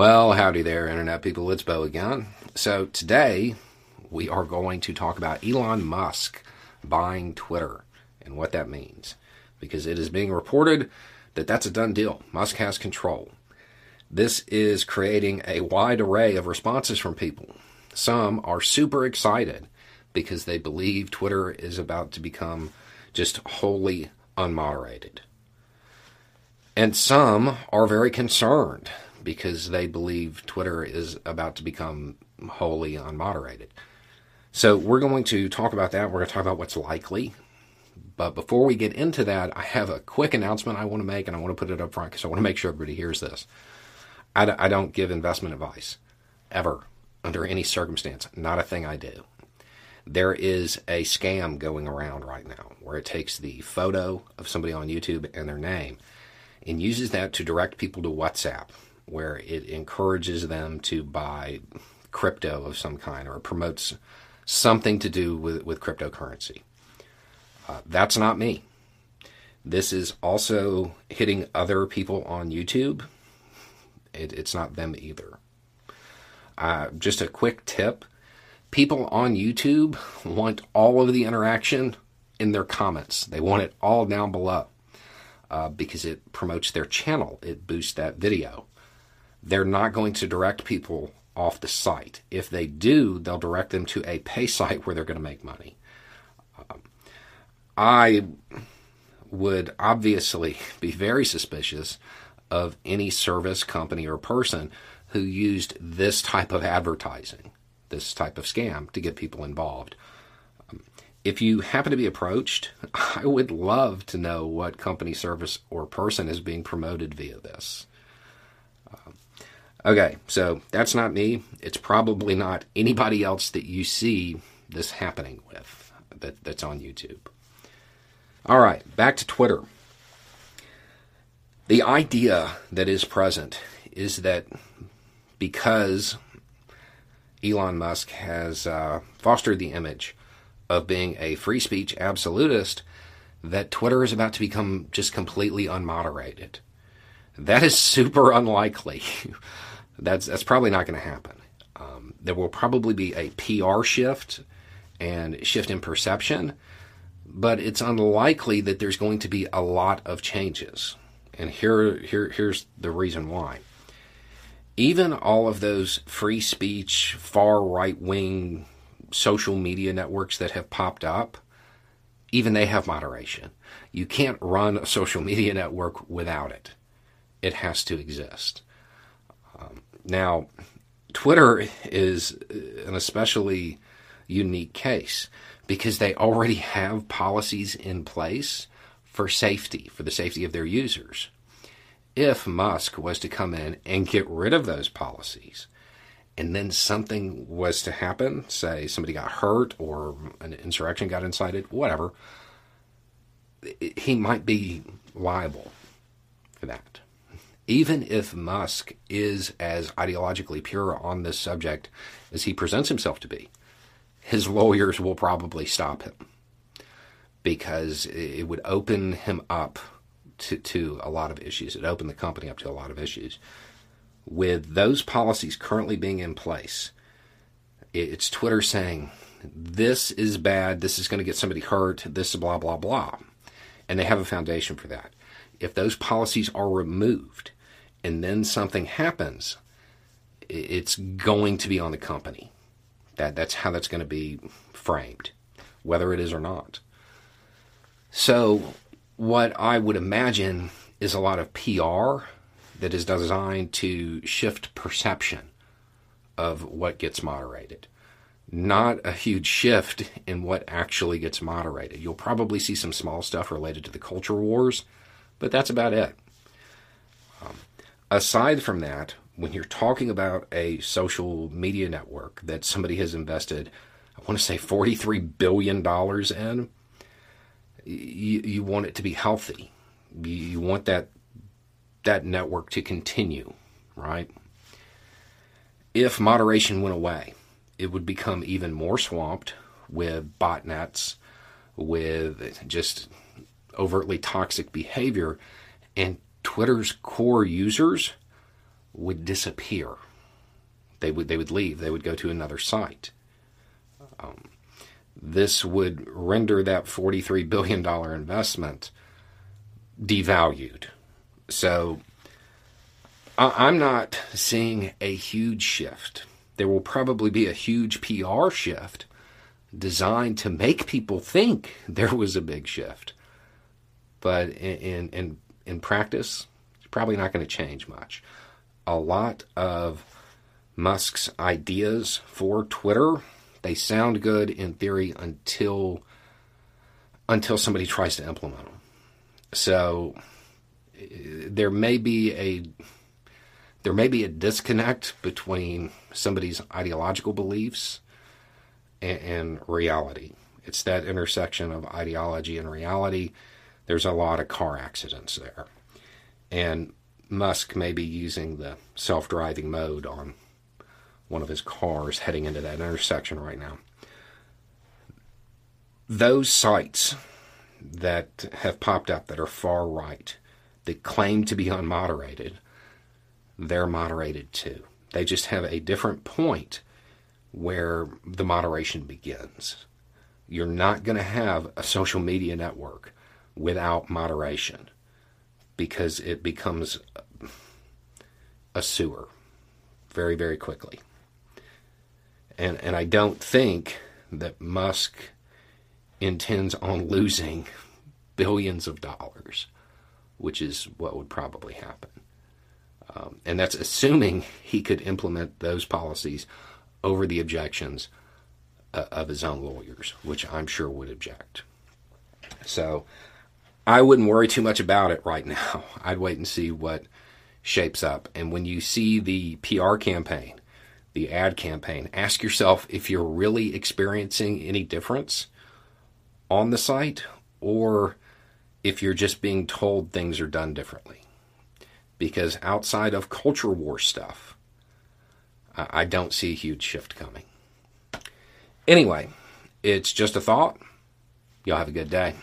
Well, howdy there, Internet people. It's Bo again. So today we are going to talk about Elon Musk buying Twitter and what that means. Because it is being reported that that's a done deal. Musk has control. This is creating a wide array of responses from people. Some are super excited because they believe Twitter is about to become just wholly unmoderated. And some are very concerned because they believe Twitter is about to become wholly unmoderated. So we're going to talk about that. We're going to talk about what's likely. But before we get into that, I have a quick announcement I want to make, and I want to put it up front because I want to make sure everybody hears this. I d- I don't give investment advice ever under any circumstance. Not a thing I do. There is a scam going around right now where it takes the photo of somebody on YouTube and their name and uses that to direct people to WhatsApp, where it encourages them to buy crypto of some kind or promotes something to do with, with cryptocurrency. Uh, that's not me. This is also hitting other people on YouTube. It, it's not them either. Uh, just a quick tip people on YouTube want all of the interaction in their comments, they want it all down below uh, because it promotes their channel, it boosts that video. They're not going to direct people off the site. If they do, they'll direct them to a pay site where they're going to make money. Um, I would obviously be very suspicious of any service company or person who used this type of advertising, this type of scam to get people involved. Um, if you happen to be approached, I would love to know what company, service, or person is being promoted via this. Okay, so that's not me. It's probably not anybody else that you see this happening with that, that's on YouTube. All right, back to Twitter. The idea that is present is that because Elon Musk has uh, fostered the image of being a free speech absolutist, that Twitter is about to become just completely unmoderated. That is super unlikely. that's that's probably not going to happen. Um, there will probably be a PR shift and shift in perception, but it's unlikely that there's going to be a lot of changes. And here, here here's the reason why. Even all of those free speech, far right wing social media networks that have popped up, even they have moderation. You can't run a social media network without it. It has to exist. Um, now, Twitter is an especially unique case because they already have policies in place for safety, for the safety of their users. If Musk was to come in and get rid of those policies, and then something was to happen, say somebody got hurt or an insurrection got incited, whatever, he might be liable for that even if Musk is as ideologically pure on this subject as he presents himself to be, his lawyers will probably stop him because it would open him up to, to a lot of issues. It opened the company up to a lot of issues. With those policies currently being in place, it's Twitter saying, this is bad, this is going to get somebody hurt, this is blah, blah, blah. And they have a foundation for that. If those policies are removed, and then something happens, it's going to be on the company. That that's how that's going to be framed, whether it is or not. So, what I would imagine is a lot of PR that is designed to shift perception of what gets moderated. Not a huge shift in what actually gets moderated. You'll probably see some small stuff related to the culture wars, but that's about it. Aside from that, when you're talking about a social media network that somebody has invested, I want to say $43 billion in, you, you want it to be healthy. You, you want that, that network to continue, right? If moderation went away, it would become even more swamped with botnets, with just overtly toxic behavior, and Twitter's core users would disappear. They would they would leave. They would go to another site. Um, this would render that forty three billion dollar investment devalued. So I, I'm not seeing a huge shift. There will probably be a huge PR shift designed to make people think there was a big shift. But in in in practice, it's probably not going to change much. A lot of Musk's ideas for Twitter, they sound good in theory until until somebody tries to implement them. So eh, there may be a there may be a disconnect between somebody's ideological beliefs and, and reality. It's that intersection of ideology and reality there's a lot of car accidents there. And Musk may be using the self driving mode on one of his cars heading into that intersection right now. Those sites that have popped up that are far right, that claim to be unmoderated, they're moderated too. They just have a different point where the moderation begins. You're not going to have a social media network without moderation because it becomes a sewer very, very quickly. And, and I don't think that Musk intends on losing billions of dollars, which is what would probably happen. Um, and that's assuming he could implement those policies over the objections uh, of his own lawyers, which I'm sure would object. So I wouldn't worry too much about it right now. I'd wait and see what shapes up. And when you see the PR campaign, the ad campaign, ask yourself if you're really experiencing any difference on the site or if you're just being told things are done differently. Because outside of culture war stuff, I don't see a huge shift coming. Anyway, it's just a thought. Y'all have a good day.